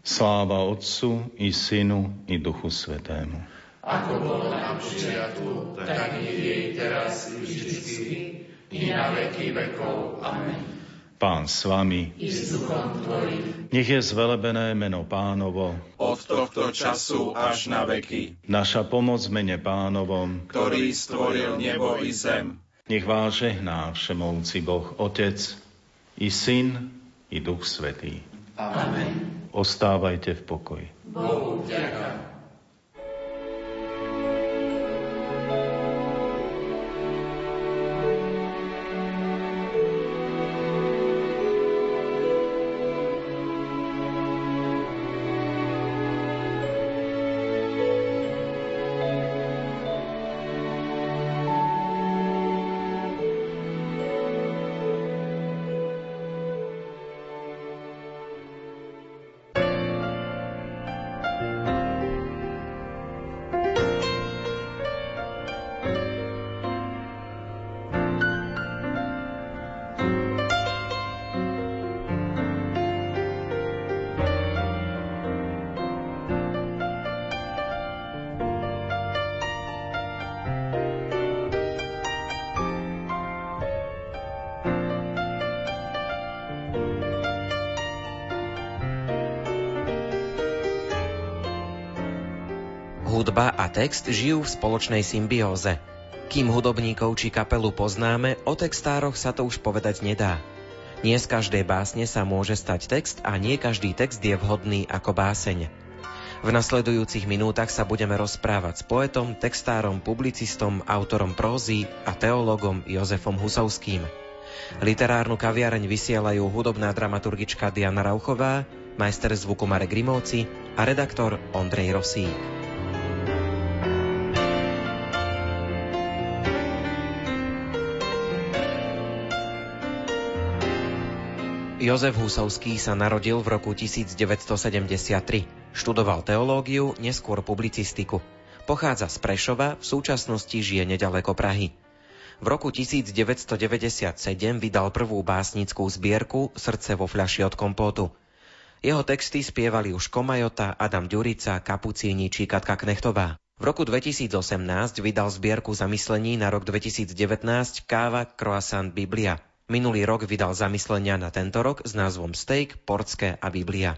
Sláva Otcu i Synu i Duchu Svetému. Ako bolo na počiatku, tak i jej teraz i vždycky, i na veky vekov. Amen. Pán s vami. I s duchom tvojim. Nech je zvelebené meno pánovo. Od tohto času až na veky. Naša pomoc mene pánovom. Ktorý stvoril nebo i zem. Nech vás žehná všemovúci Boh Otec i Syn i Duch Svetý. Amen. Ostávajte v pokoji. Bohu vďaka. Hudba a text žijú v spoločnej symbióze. Kým hudobníkov či kapelu poznáme, o textároch sa to už povedať nedá. Nie z každej básne sa môže stať text a nie každý text je vhodný ako báseň. V nasledujúcich minútach sa budeme rozprávať s poetom, textárom, publicistom, autorom prózy a teologom Jozefom Husovským. Literárnu kaviareň vysielajú hudobná dramaturgička Diana Rauchová, majster zvuku Marek Grimovci a redaktor Ondrej Rosík. Jozef Husovský sa narodil v roku 1973. Študoval teológiu, neskôr publicistiku. Pochádza z Prešova, v súčasnosti žije nedaleko Prahy. V roku 1997 vydal prvú básnickú zbierku Srdce vo fľaši od kompótu. Jeho texty spievali už Komajota, Adam Ďurica, Kapucíni či Katka Knechtová. V roku 2018 vydal zbierku zamyslení na rok 2019 Káva, Croissant, Biblia – Minulý rok vydal zamyslenia na tento rok s názvom Steak, Portské a Biblia.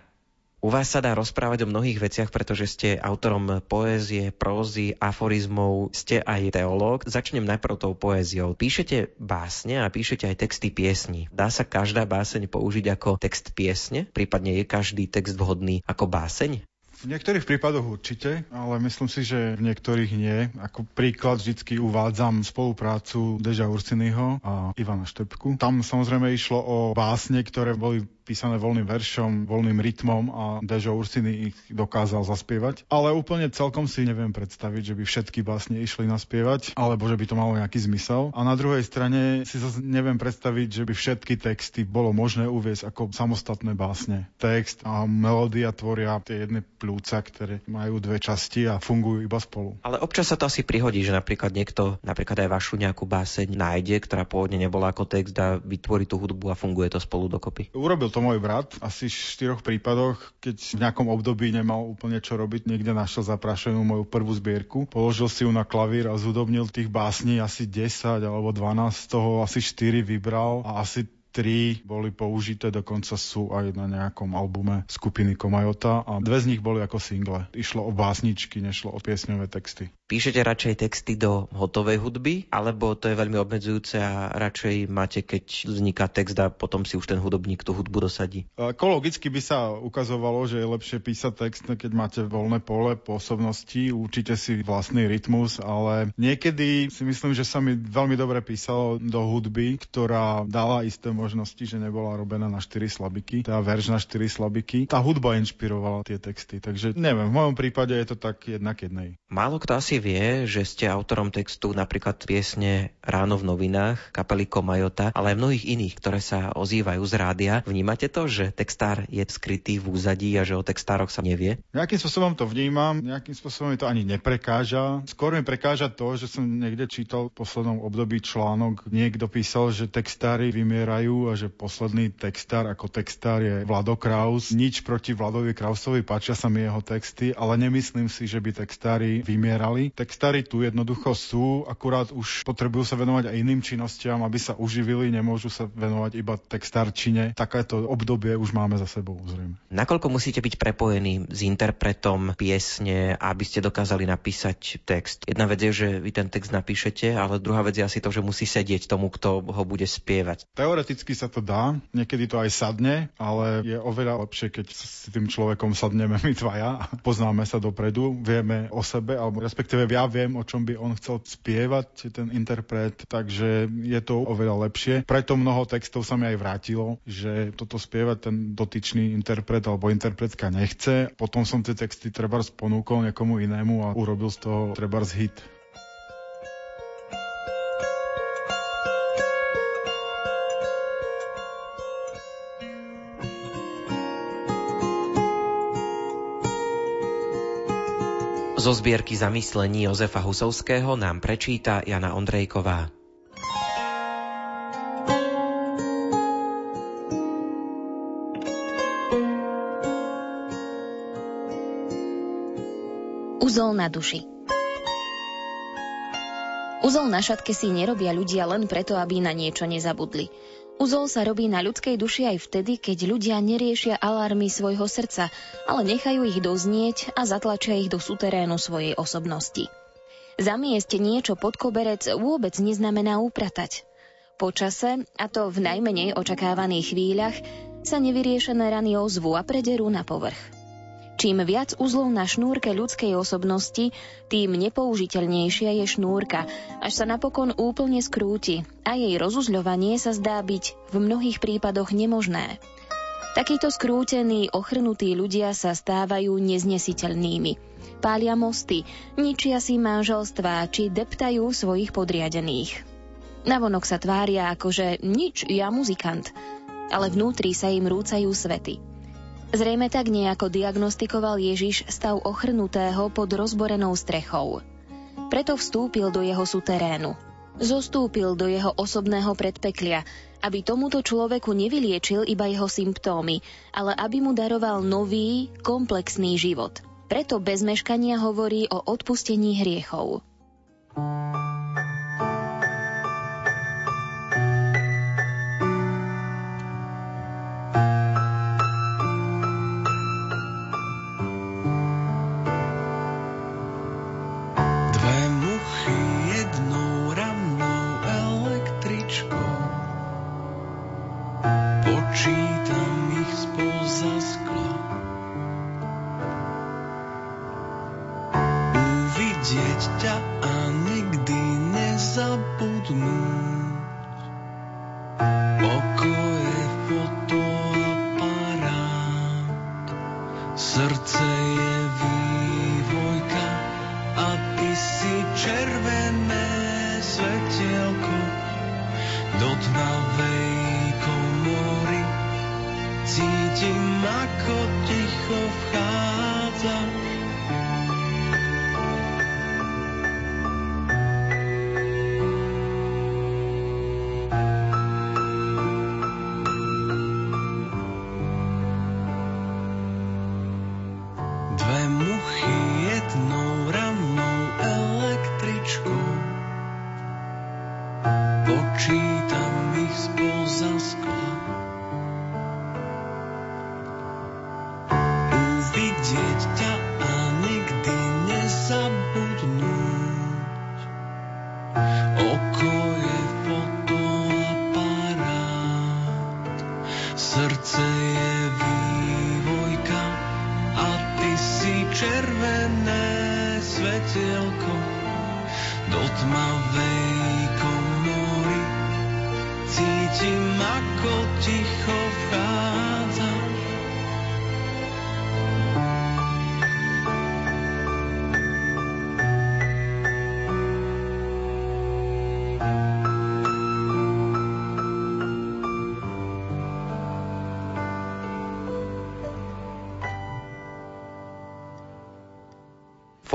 U vás sa dá rozprávať o mnohých veciach, pretože ste autorom poézie, prózy, aforizmov, ste aj teológ. Začnem najprv tou poéziou. Píšete básne a píšete aj texty piesní. Dá sa každá báseň použiť ako text piesne? Prípadne je každý text vhodný ako báseň? V niektorých prípadoch určite, ale myslím si, že v niektorých nie. Ako príklad vždycky uvádzam spoluprácu Deža Ursinyho a Ivana Štepku. Tam samozrejme išlo o básne, ktoré boli písané voľným veršom, voľným rytmom a Dežo Ursiny ich dokázal zaspievať. Ale úplne celkom si neviem predstaviť, že by všetky básne išli naspievať, alebo že by to malo nejaký zmysel. A na druhej strane si zase neviem predstaviť, že by všetky texty bolo možné uviezť ako samostatné básne. Text a melódia tvoria tie jedné plúca, ktoré majú dve časti a fungujú iba spolu. Ale občas sa to asi prihodí, že napríklad niekto napríklad aj vašu nejakú báseň nájde, ktorá pôvodne nebola ako text a vytvorí tú hudbu a funguje to spolu dokopy. Urobil to môj brat asi v štyroch prípadoch, keď v nejakom období nemal úplne čo robiť, niekde našiel zaprašenú moju prvú zbierku. Položil si ju na klavír a zudobnil tých básní asi 10 alebo 12, z toho asi 4 vybral a asi tri boli použité, dokonca sú aj na nejakom albume skupiny Komajota a dve z nich boli ako single. Išlo o básničky, nešlo o piesňové texty. Píšete radšej texty do hotovej hudby, alebo to je veľmi obmedzujúce a radšej máte, keď vzniká text a potom si už ten hudobník tú hudbu dosadí? Ekologicky by sa ukazovalo, že je lepšie písať text, keď máte voľné pole pôsobnosti, určite si vlastný rytmus, ale niekedy si myslím, že sa mi veľmi dobre písalo do hudby, ktorá dala isté možnosti, že nebola robená na 4 slabiky, tá verž na 4 slabiky. Tá hudba inšpirovala tie texty, takže neviem, v mojom prípade je to tak jednak jednej. Málo kto asi nevie, že ste autorom textu napríklad piesne Ráno v novinách, kapely Komajota, ale aj mnohých iných, ktoré sa ozývajú z rádia. Vnímate to, že textár je skrytý v úzadí a že o textároch sa nevie? Nejakým spôsobom to vnímam, nejakým spôsobom mi to ani neprekáža. Skôr mi prekáža to, že som niekde čítal v poslednom období článok, niekto písal, že textári vymierajú a že posledný textár ako textár je Vlado Kraus. Nič proti Vladovi Krausovi, páčia sa mi jeho texty, ale nemyslím si, že by textári vymierali. Textári tu jednoducho sú, akurát už potrebujú sa venovať aj iným činnostiam, aby sa uživili, nemôžu sa venovať iba textárčine. Takéto obdobie už máme za sebou, zrejme. Nakoľko musíte byť prepojení s interpretom piesne, aby ste dokázali napísať text? Jedna vec je, že vy ten text napíšete, ale druhá vec je asi to, že musí sedieť tomu, kto ho bude spievať. Teoreticky sa to dá, niekedy to aj sadne, ale je oveľa lepšie, keď s tým človekom sadneme my dvaja a poznáme sa dopredu, vieme o sebe, alebo respektíve ja viem, o čom by on chcel spievať, ten interpret, takže je to oveľa lepšie. Preto mnoho textov sa mi aj vrátilo, že toto spievať ten dotyčný interpret alebo interpretka nechce. Potom som tie texty treba ponúkol niekomu inému a urobil z toho treba hit. Zo zbierky zamyslení Jozefa Husovského nám prečíta Jana Ondrejková. Uzol na duši Uzol na šatke si nerobia ľudia len preto, aby na niečo nezabudli. Uzol sa robí na ľudskej duši aj vtedy, keď ľudia neriešia alarmy svojho srdca, ale nechajú ich doznieť a zatlačia ich do suterénu svojej osobnosti. Zamiesť niečo pod koberec vôbec neznamená upratať. Po čase, a to v najmenej očakávaných chvíľach, sa nevyriešené rany ozvu a prederú na povrch. Čím viac uzlov na šnúrke ľudskej osobnosti, tým nepoužiteľnejšia je šnúrka, až sa napokon úplne skrúti a jej rozuzľovanie sa zdá byť v mnohých prípadoch nemožné. Takíto skrútení, ochrnutí ľudia sa stávajú neznesiteľnými. Pália mosty, ničia si manželstva či deptajú svojich podriadených. Navonok sa tvária ako, že nič, ja muzikant, ale vnútri sa im rúcajú svety. Zrejme tak nejako diagnostikoval Ježiš stav ochrnutého pod rozborenou strechou. Preto vstúpil do jeho suterénu. Zostúpil do jeho osobného predpeklia, aby tomuto človeku nevyliečil iba jeho symptómy, ale aby mu daroval nový, komplexný život. Preto bez meškania hovorí o odpustení hriechov. Dve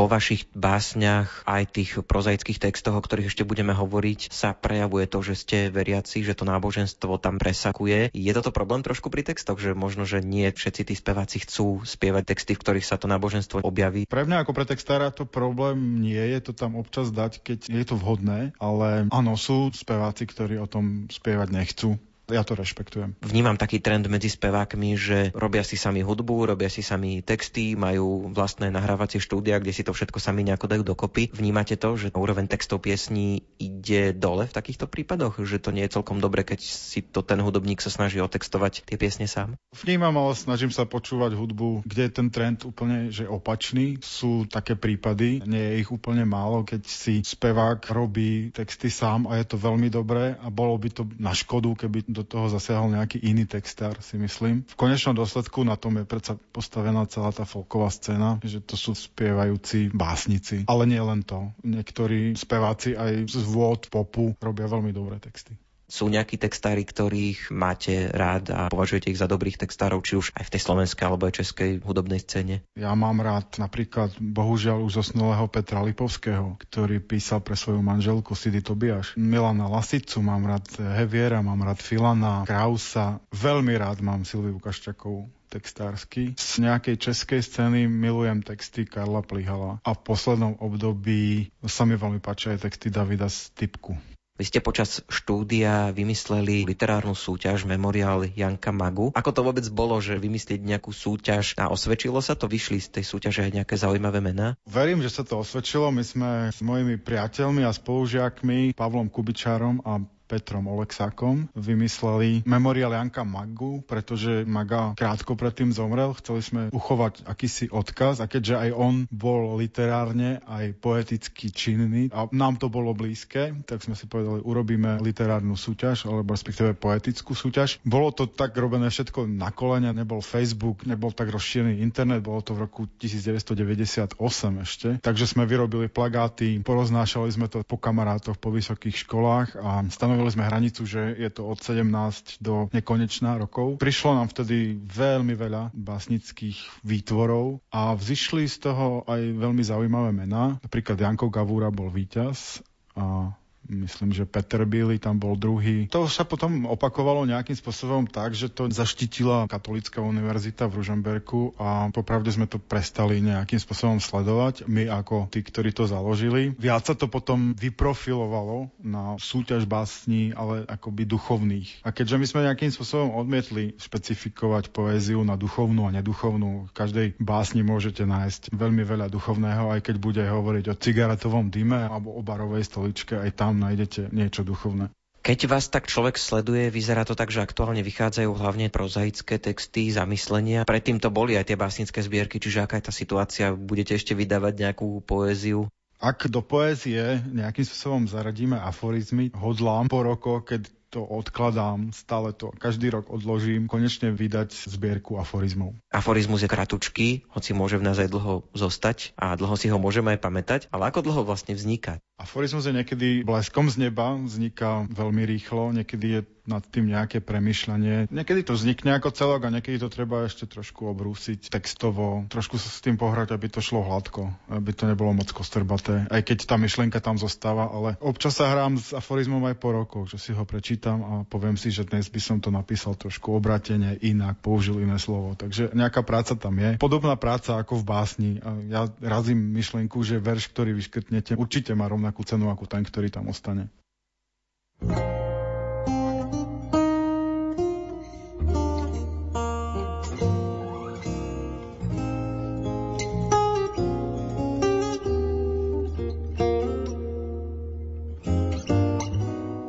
vo vašich básniach, aj tých prozaických textoch, o ktorých ešte budeme hovoriť, sa prejavuje to, že ste veriaci, že to náboženstvo tam presakuje. Je toto problém trošku pri textoch, že možno, že nie všetci tí speváci chcú spievať texty, v ktorých sa to náboženstvo objaví? Pre mňa ako pre textára to problém nie je to tam občas dať, keď je to vhodné, ale áno, sú speváci, ktorí o tom spievať nechcú ja to rešpektujem. Vnímam taký trend medzi spevákmi, že robia si sami hudbu, robia si sami texty, majú vlastné nahrávacie štúdia, kde si to všetko sami nejako dajú dokopy. Vnímate to, že úroveň textov piesní ide dole v takýchto prípadoch? Že to nie je celkom dobre, keď si to ten hudobník sa snaží otextovať tie piesne sám? Vnímam, ale snažím sa počúvať hudbu, kde je ten trend úplne že opačný. Sú také prípady, nie je ich úplne málo, keď si spevák robí texty sám a je to veľmi dobré a bolo by to na škodu, keby do toho zasiahol nejaký iný textár, si myslím. V konečnom dôsledku na tom je predsa postavená celá tá folková scéna, že to sú spievajúci básnici. Ale nie len to. Niektorí speváci aj z vôd popu robia veľmi dobré texty. Sú nejakí textári, ktorých máte rád a považujete ich za dobrých textárov, či už aj v tej slovenskej alebo aj českej hudobnej scéne? Ja mám rád napríklad, bohužiaľ už zosnulého Petra Lipovského, ktorý písal pre svoju manželku Sidy Tobiaš. Milana Lasicu, mám rád Heviera, mám rád Filana, Krausa. Veľmi rád mám Silviu Kaščakovú textársky. Z nejakej českej scény milujem texty Karla Plihala a v poslednom období sa mi veľmi páčia aj texty Davida Stipku. Vy ste počas štúdia vymysleli literárnu súťaž Memoriál Janka Magu. Ako to vôbec bolo, že vymyslieť nejakú súťaž a osvedčilo sa to? Vyšli z tej súťaže aj nejaké zaujímavé mená? Verím, že sa to osvedčilo. My sme s mojimi priateľmi a spolužiakmi Pavlom Kubičárom a Petrom Oleksákom vymysleli memoriál Janka Magu, pretože Maga krátko predtým zomrel. Chceli sme uchovať akýsi odkaz a keďže aj on bol literárne aj poeticky činný a nám to bolo blízke, tak sme si povedali, urobíme literárnu súťaž alebo respektíve poetickú súťaž. Bolo to tak robené všetko na kolene, nebol Facebook, nebol tak rozšírený internet, bolo to v roku 1998 ešte. Takže sme vyrobili plagáty, poroznášali sme to po kamarátoch, po vysokých školách a stanovili stanovili sme hranicu, že je to od 17 do nekonečná rokov. Prišlo nám vtedy veľmi veľa básnických výtvorov a vzýšli z toho aj veľmi zaujímavé mená. Napríklad Janko Gavúra bol víťaz a Myslím, že Peter Billy tam bol druhý. To sa potom opakovalo nejakým spôsobom tak, že to zaštitila Katolická univerzita v Ružomberku a popravde sme to prestali nejakým spôsobom sledovať, my ako tí, ktorí to založili. Viac sa to potom vyprofilovalo na súťaž básní, ale akoby duchovných. A keďže my sme nejakým spôsobom odmietli špecifikovať poéziu na duchovnú a neduchovnú, v každej básni môžete nájsť veľmi veľa duchovného, aj keď bude hovoriť o cigaretovom dyme alebo o barovej stoličke, aj tam nájdete niečo duchovné. Keď vás tak človek sleduje, vyzerá to tak, že aktuálne vychádzajú hlavne prozaické texty, zamyslenia. Predtým to boli aj tie básnické zbierky, čiže aká je tá situácia? Budete ešte vydávať nejakú poéziu? Ak do poézie nejakým spôsobom zaradíme aforizmy, hodlám po rokoch, keď to odkladám, stále to každý rok odložím, konečne vydať zbierku aforizmov. Aforizmus je kratučký, hoci môže v nás aj dlho zostať a dlho si ho môžeme aj pamätať, ale ako dlho vlastne vzniká? Aforizmus je niekedy bleskom z neba, vzniká veľmi rýchlo, niekedy je nad tým nejaké premyšľanie. Niekedy to vznikne ako celok a niekedy to treba ešte trošku obrúsiť textovo, trošku sa s tým pohrať, aby to šlo hladko, aby to nebolo moc kostrbaté, aj keď tá myšlienka tam zostáva, ale občas sa hrám s aforizmom aj po rokoch, že si ho prečítam a poviem si, že dnes by som to napísal trošku obratene, inak, použil iné slovo. Takže nejaká práca tam je. Podobná práca ako v básni. Ja razím myšlienku, že verš, ktorý vyškrtnete, určite má rovnakú cenu ako ten, ktorý tam ostane.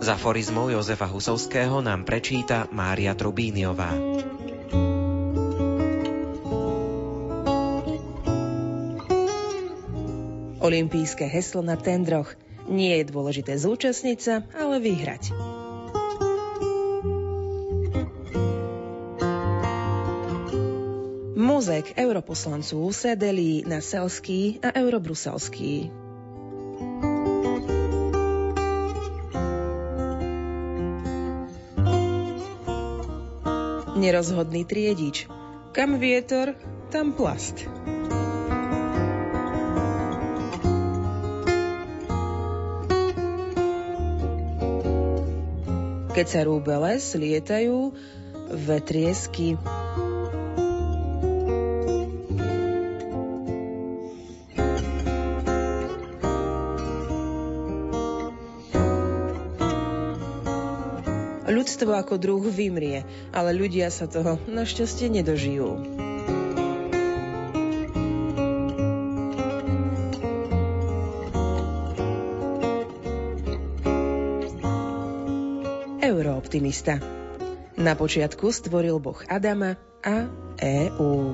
Z aforizmov Jozefa Husovského nám prečíta Mária Trubíniová. Olympijské heslo na tendroch. Nie je dôležité zúčastniť sa, ale vyhrať. Mozek europoslancu sedeli na selský a eurobruselský. nerozhodný triedič. Kam vietor, tam plast. Keď sa rúbe les, lietajú vetriesky. Ľudstvo ako druh vymrie, ale ľudia sa toho našťastie nedožijú. Eurooptimista. Na počiatku stvoril Boh Adama a EU.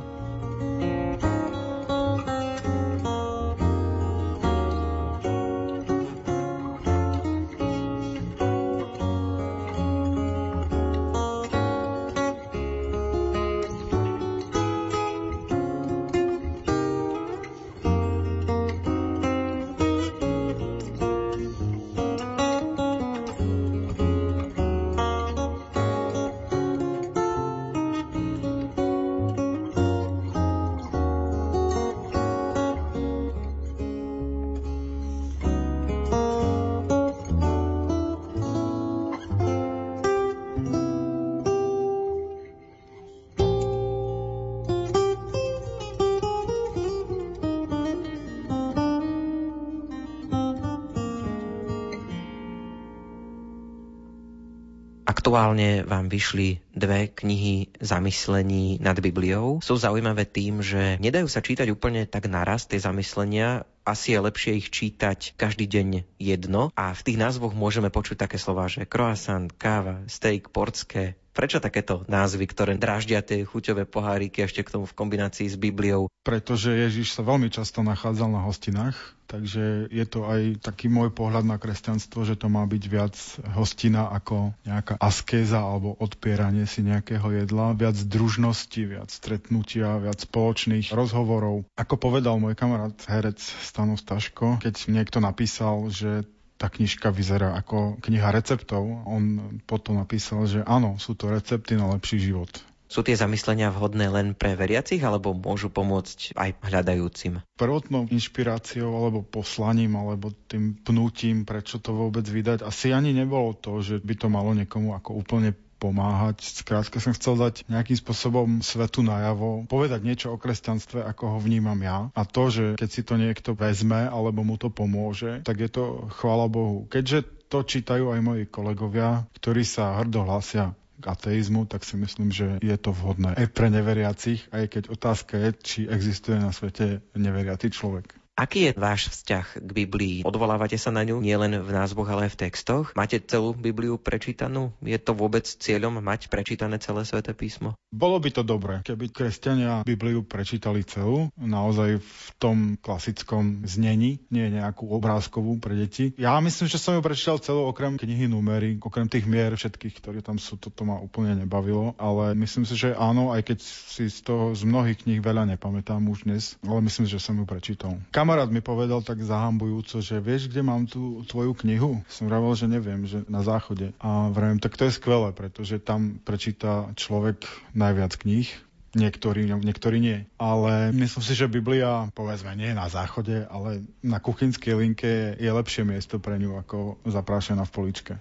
Aktuálne vám vyšli dve knihy zamyslení nad Bibliou. Sú zaujímavé tým, že nedajú sa čítať úplne tak naraz tie zamyslenia, asi je lepšie ich čítať každý deň jedno a v tých názvoch môžeme počuť také slova, že croissant, káva, steak, portské, Prečo takéto názvy, ktoré dráždia tie chuťové poháriky ešte k tomu v kombinácii s Bibliou? Pretože Ježiš sa veľmi často nachádzal na hostinách, takže je to aj taký môj pohľad na kresťanstvo, že to má byť viac hostina ako nejaká askéza alebo odpieranie si nejakého jedla, viac družnosti, viac stretnutia, viac spoločných rozhovorov. Ako povedal môj kamarát herec Stano Staško, keď niekto napísal, že tá knižka vyzerá ako kniha receptov. On potom napísal, že áno, sú to recepty na lepší život. Sú tie zamyslenia vhodné len pre veriacich alebo môžu pomôcť aj hľadajúcim? Prvotnou inšpiráciou alebo poslaním alebo tým pnutím, prečo to vôbec vydať, asi ani nebolo to, že by to malo niekomu ako úplne pomáhať. Skrátka som chcel dať nejakým spôsobom svetu najavo, povedať niečo o kresťanstve, ako ho vnímam ja. A to, že keď si to niekto vezme alebo mu to pomôže, tak je to chvála Bohu. Keďže to čítajú aj moji kolegovia, ktorí sa hrdo hlásia k ateizmu, tak si myslím, že je to vhodné aj pre neveriacich, aj keď otázka je, či existuje na svete neveriaci človek. Aký je váš vzťah k Biblii? Odvolávate sa na ňu nielen v názvoch, ale aj v textoch? Máte celú Bibliu prečítanú? Je to vôbec cieľom mať prečítané celé sväté písmo? Bolo by to dobré, keby kresťania Bibliu prečítali celú, naozaj v tom klasickom znení, nie nejakú obrázkovú pre deti. Ja myslím, že som ju prečítal celú okrem knihy numery, okrem tých mier všetkých, ktorí tam sú, toto ma úplne nebavilo, ale myslím si, že áno, aj keď si z toho z mnohých kníh veľa nepamätám už dnes, ale myslím, že som ju prečítal. Kam kamarát mi povedal tak zahambujúco, že vieš, kde mám tú tvoju knihu? Som vravel, že neviem, že na záchode. A vravím, tak to je skvelé, pretože tam prečíta človek najviac kníh, Niektorí, niektorí nie. Ale myslím si, že Biblia, povedzme, nie na záchode, ale na kuchynskej linke je lepšie miesto pre ňu ako zaprášená v poličke.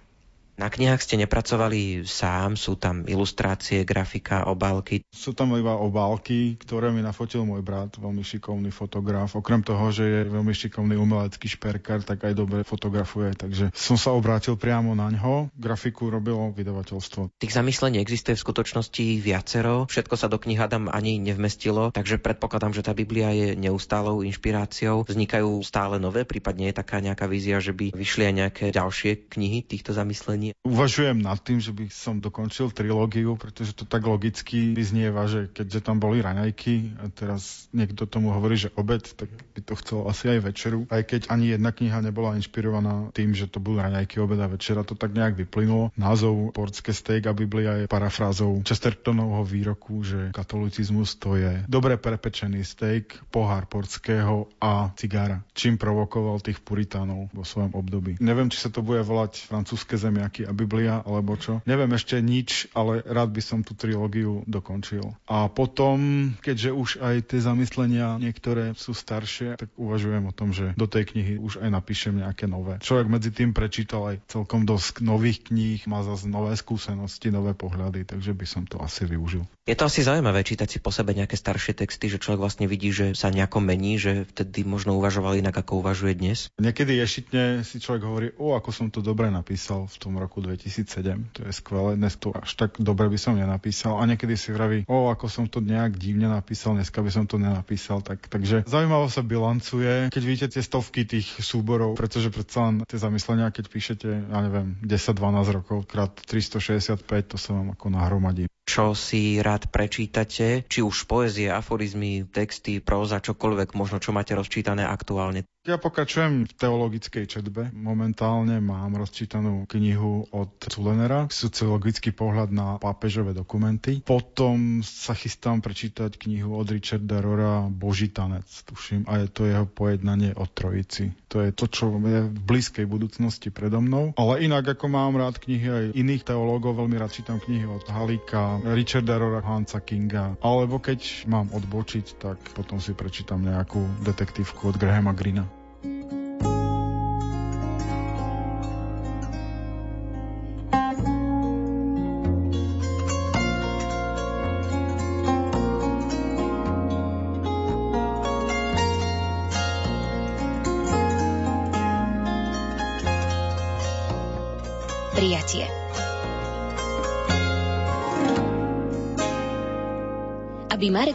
Na knihách ste nepracovali sám, sú tam ilustrácie, grafika, obálky. Sú tam iba obálky, ktoré mi nafotil môj brat, veľmi šikovný fotograf. Okrem toho, že je veľmi šikovný umelecký šperkár, tak aj dobre fotografuje, takže som sa obrátil priamo na ňo. Grafiku robilo vydavateľstvo. Tých zamyslení existuje v skutočnosti viacero, všetko sa do knih Adam ani nevmestilo, takže predpokladám, že tá Biblia je neustálou inšpiráciou. Vznikajú stále nové, prípadne je taká nejaká vízia, že by vyšli aj nejaké ďalšie knihy týchto zamyslení nie. Uvažujem nad tým, že by som dokončil trilógiu, pretože to tak logicky vyznieva, že keďže tam boli raňajky a teraz niekto tomu hovorí, že obed, tak by to chcel asi aj večeru. Aj keď ani jedna kniha nebola inšpirovaná tým, že to boli raňajky, obed a večera, to tak nejak vyplynulo. Názov Portské steak a Biblia je parafrázou Chestertonovho výroku, že katolicizmus to je dobre prepečený steak, pohár portského a cigára, čím provokoval tých puritánov vo svojom období. Neviem, či sa to bude volať francúzske zemiaky nejaký a Biblia alebo čo. Neviem ešte nič, ale rád by som tú trilógiu dokončil. A potom, keďže už aj tie zamyslenia niektoré sú staršie, tak uvažujem o tom, že do tej knihy už aj napíšem nejaké nové. Človek medzi tým prečítal aj celkom dosť nových kníh, má zase nové skúsenosti, nové pohľady, takže by som to asi využil. Je to asi zaujímavé čítať si po sebe nejaké staršie texty, že človek vlastne vidí, že sa nejako mení, že vtedy možno uvažoval inak, ako uvažuje dnes? Niekedy ješitne si človek hovorí, o, ako som to dobre napísal v tom roku 2007. To je skvelé, dnes to až tak dobre by som nenapísal. A niekedy si vraví, o, ako som to nejak divne napísal, dneska by som to nenapísal. Tak, takže zaujímavo sa bilancuje, keď vidíte tie stovky tých súborov, pretože predsa len tie zamyslenia, keď píšete, ja neviem, 10-12 rokov krát 365, to sa vám ako nahromadí čo si rád prečítate, či už poezie, aforizmy, texty, próza, čokoľvek, možno čo máte rozčítané aktuálne. Ja pokračujem v teologickej četbe. Momentálne mám rozčítanú knihu od Zulenera, sociologický pohľad na pápežové dokumenty. Potom sa chystám prečítať knihu od Richarda Rora Boží tanec, tuším, a je to jeho pojednanie o Trojici. To je to, čo je v blízkej budúcnosti predo mnou. Ale inak, ako mám rád knihy aj iných teológov, veľmi rád čítam knihy od Halíka, Richarda Rora, Hansa Kinga. Alebo keď mám odbočiť, tak potom si prečítam nejakú detektívku od Grahama Greena.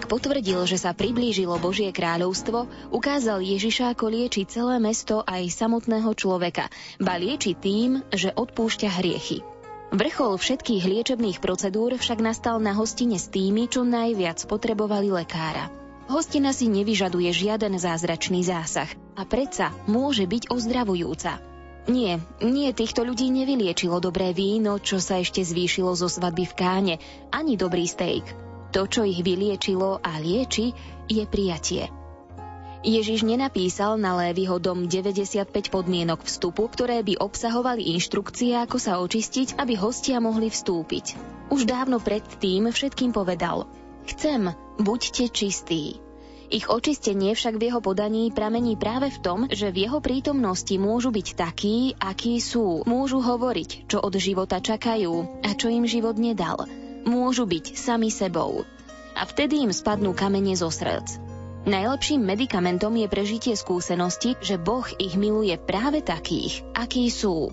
Potvrdil, že sa priblížilo Božie kráľovstvo, ukázal Ježiša ako lieči celé mesto aj samotného človeka, ba lieči tým, že odpúšťa hriechy. Vrchol všetkých liečebných procedúr však nastal na hostine s tými, čo najviac potrebovali lekára. Hostina si nevyžaduje žiaden zázračný zásah a predsa môže byť ozdravujúca. Nie, nie týchto ľudí nevyliečilo dobré víno, čo sa ešte zvýšilo zo svadby v káne, ani dobrý steak. To, čo ich vyliečilo a lieči, je prijatie. Ježiš nenapísal na Lévyho dom 95 podmienok vstupu, ktoré by obsahovali inštrukcie, ako sa očistiť, aby hostia mohli vstúpiť. Už dávno predtým všetkým povedal Chcem, buďte čistí. Ich očistenie však v jeho podaní pramení práve v tom, že v jeho prítomnosti môžu byť takí, akí sú. Môžu hovoriť, čo od života čakajú a čo im život nedal – môžu byť sami sebou. A vtedy im spadnú kamene zo srdc. Najlepším medikamentom je prežitie skúsenosti, že Boh ich miluje práve takých, akí sú.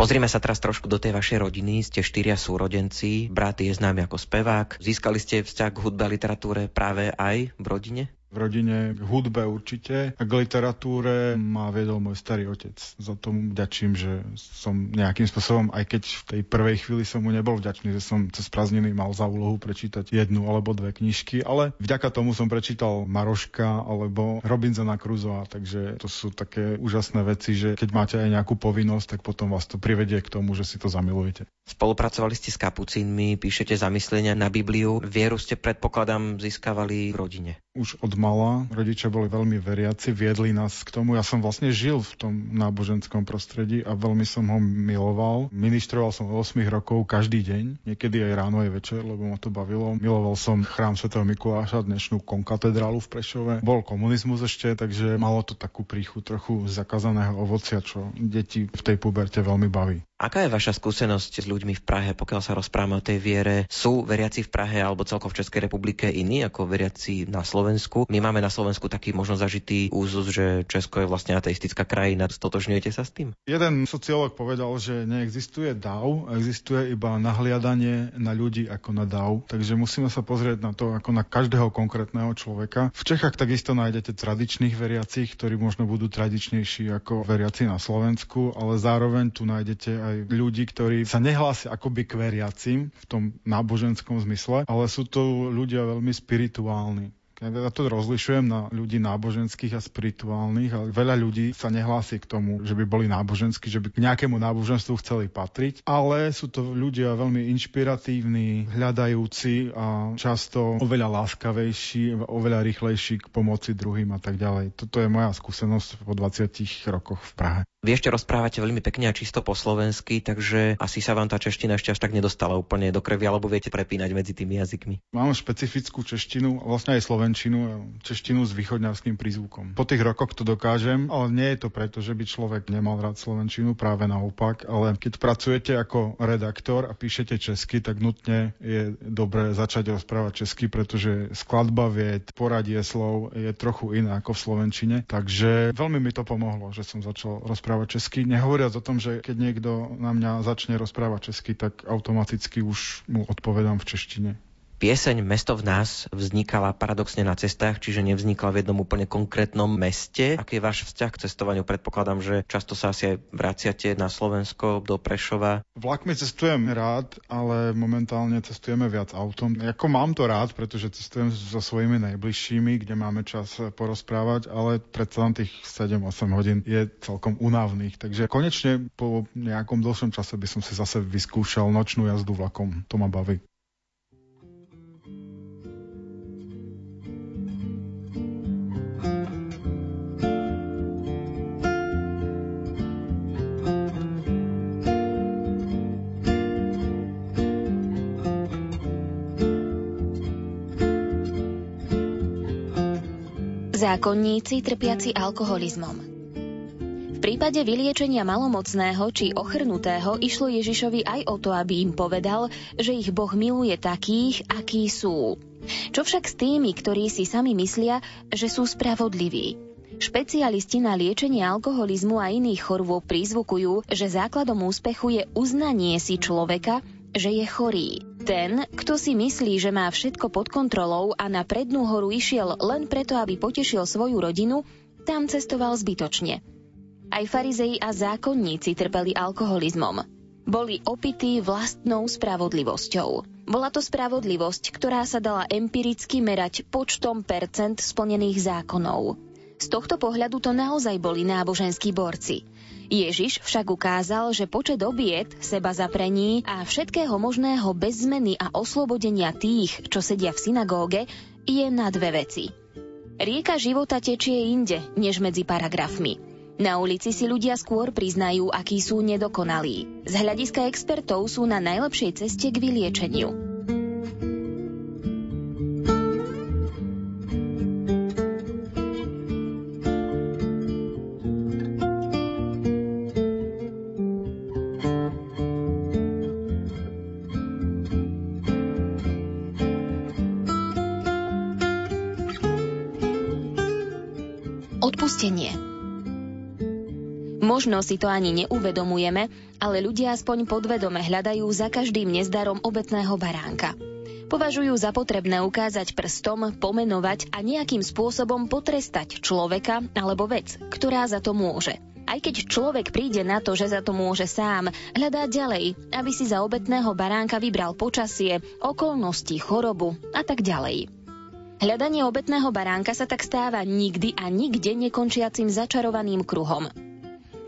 Pozrime sa teraz trošku do tej vašej rodiny. Ste štyria súrodenci, brat je známy ako spevák. Získali ste vzťah k hudbe a literatúre práve aj v rodine? V rodine, k hudbe určite. A k literatúre ma viedol môj starý otec. Za tomu vďačím, že som nejakým spôsobom, aj keď v tej prvej chvíli som mu nebol vďačný, že som cez prázdniny mal za úlohu prečítať jednu alebo dve knižky, ale vďaka tomu som prečítal Maroška alebo Robinsona Crusoa, takže to sú také úžasné veci, že keď máte aj nejakú povinnosť, tak potom vás to privedie k tomu, že si to zamilujete. Spolupracovali ste s kapucínmi, píšete zamyslenia na Bibliu. Vieru ste predpokladám získavali v rodine. Už od mala. Rodičia boli veľmi veriaci, viedli nás k tomu. Ja som vlastne žil v tom náboženskom prostredí a veľmi som ho miloval. Ministroval som 8 rokov každý deň, niekedy aj ráno, aj večer, lebo ma to bavilo. Miloval som chrám svätého Mikuláša, dnešnú konkatedrálu v Prešove. Bol komunizmus ešte, takže malo to takú príchu trochu zakázaného ovocia, čo deti v tej puberte veľmi baví. Aká je vaša skúsenosť s ľuďmi v Prahe, pokiaľ sa rozprávame o tej viere? Sú veriaci v Prahe alebo celkovo v Českej republike iní ako veriaci na Slovensku? My máme na Slovensku taký možno zažitý úzus, že Česko je vlastne ateistická krajina. Stotožňujete sa s tým? Jeden sociológ povedal, že neexistuje DAO, existuje iba nahliadanie na ľudí ako na DAO. Takže musíme sa pozrieť na to ako na každého konkrétneho človeka. V Čechách takisto nájdete tradičných veriacich, ktorí možno budú tradičnejší ako veriaci na Slovensku, ale zároveň tu nájdete aj ľudí, ktorí sa nehlásia akoby k veriacim v tom náboženskom zmysle, ale sú to ľudia veľmi spirituálni. Ja to rozlišujem na ľudí náboženských a spirituálnych, ale veľa ľudí sa nehlási k tomu, že by boli náboženskí, že by k nejakému náboženstvu chceli patriť, ale sú to ľudia veľmi inšpiratívni, hľadajúci a často oveľa láskavejší, oveľa rýchlejší k pomoci druhým a tak ďalej. Toto je moja skúsenosť po 20 rokoch v Prahe. Vy ešte rozprávate veľmi pekne a čisto po slovensky, takže asi sa vám tá čeština ešte až tak nedostala úplne do krvi, alebo viete prepínať medzi tými jazykmi. Mám špecifickú češtinu, vlastne aj slovenčinu, češtinu s východňarským prízvukom. Po tých rokoch to dokážem, ale nie je to preto, že by človek nemal rád slovenčinu, práve naopak, ale keď pracujete ako redaktor a píšete česky, tak nutne je dobré začať rozprávať česky, pretože skladba vied, poradie slov je trochu iná ako v slovenčine, takže veľmi mi to pomohlo, že som začal rozprávať rozprávať česky. Nehovoriac o tom, že keď niekto na mňa začne rozprávať česky, tak automaticky už mu odpovedám v češtine. Pieseň Mesto v nás vznikala paradoxne na cestách, čiže nevznikla v jednom úplne konkrétnom meste. Aký je váš vzťah k cestovaniu? Predpokladám, že často sa asi aj vraciate na Slovensko, do Prešova. Vlakmi cestujem rád, ale momentálne cestujeme viac autom. Jako mám to rád, pretože cestujem so svojimi najbližšími, kde máme čas porozprávať, ale predsa len tých 7-8 hodín je celkom unavných. Takže konečne po nejakom dlhšom čase by som si zase vyskúšal nočnú jazdu vlakom. To ma baví. Zákonníci trpiaci alkoholizmom. V prípade vyliečenia malomocného či ochrnutého išlo Ježišovi aj o to, aby im povedal, že ich Boh miluje takých, akí sú. Čo však s tými, ktorí si sami myslia, že sú spravodliví? Špecialisti na liečenie alkoholizmu a iných chorôb prizvukujú, že základom úspechu je uznanie si človeka, že je chorý. Ten, kto si myslí, že má všetko pod kontrolou a na prednú horu išiel len preto, aby potešil svoju rodinu, tam cestoval zbytočne. Aj farizei a zákonníci trpeli alkoholizmom. Boli opití vlastnou spravodlivosťou. Bola to spravodlivosť, ktorá sa dala empiricky merať počtom percent splnených zákonov. Z tohto pohľadu to naozaj boli náboženskí borci. Ježiš však ukázal, že počet obiet, seba zaprení a všetkého možného bez zmeny a oslobodenia tých, čo sedia v synagóge, je na dve veci. Rieka života tečie inde, než medzi paragrafmi. Na ulici si ľudia skôr priznajú, akí sú nedokonalí. Z hľadiska expertov sú na najlepšej ceste k vyliečeniu. Možno si to ani neuvedomujeme, ale ľudia aspoň podvedome hľadajú za každým nezdarom obetného baránka. Považujú za potrebné ukázať prstom, pomenovať a nejakým spôsobom potrestať človeka alebo vec, ktorá za to môže. Aj keď človek príde na to, že za to môže sám, hľadá ďalej, aby si za obetného baránka vybral počasie, okolnosti, chorobu a tak ďalej. Hľadanie obetného baránka sa tak stáva nikdy a nikde nekončiacim začarovaným kruhom.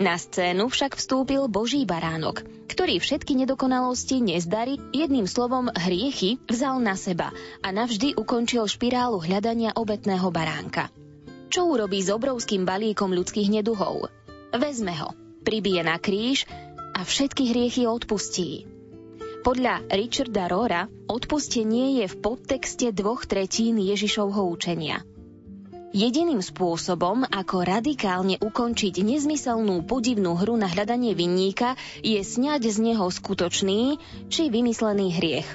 Na scénu však vstúpil Boží baránok, ktorý všetky nedokonalosti, nezdary, jedným slovom hriechy vzal na seba a navždy ukončil špirálu hľadania obetného baránka. Čo urobí s obrovským balíkom ľudských neduhov? Vezme ho, pribije na kríž a všetky hriechy odpustí. Podľa Richarda Rora odpustenie je v podtexte dvoch tretín Ježišovho učenia – Jediným spôsobom, ako radikálne ukončiť nezmyselnú podivnú hru na hľadanie vinníka, je sňať z neho skutočný či vymyslený hriech.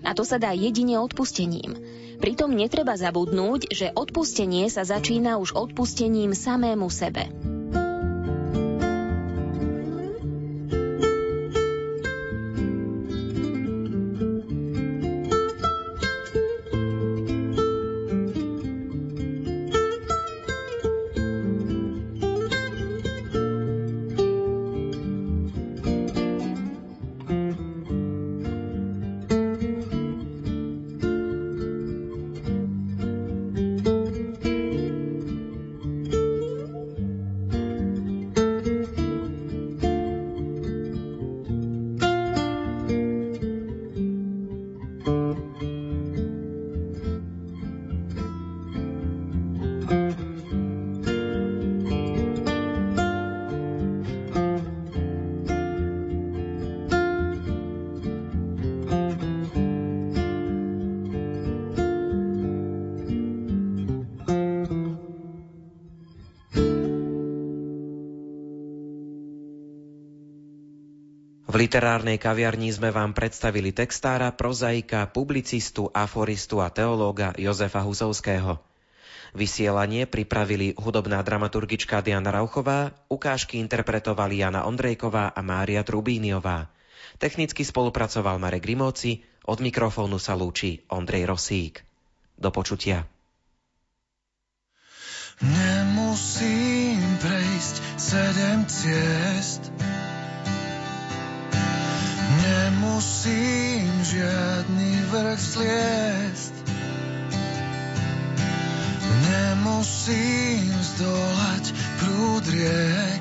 A to sa dá jedine odpustením. Pritom netreba zabudnúť, že odpustenie sa začína už odpustením samému sebe. Literárnej kaviarni sme vám predstavili textára, prozaika, publicistu, aforistu a teológa Jozefa Husovského. Vysielanie pripravili hudobná dramaturgička Diana Rauchová, ukážky interpretovali Jana Ondrejková a Mária Trubíniová. Technicky spolupracoval Marek Grimovci, od mikrofónu sa lúči Ondrej Rosík. Do počutia. Nemusím prejsť sedem ciest, Nemusím žiadny vrch sliesť Nemusím zdolať prúd riek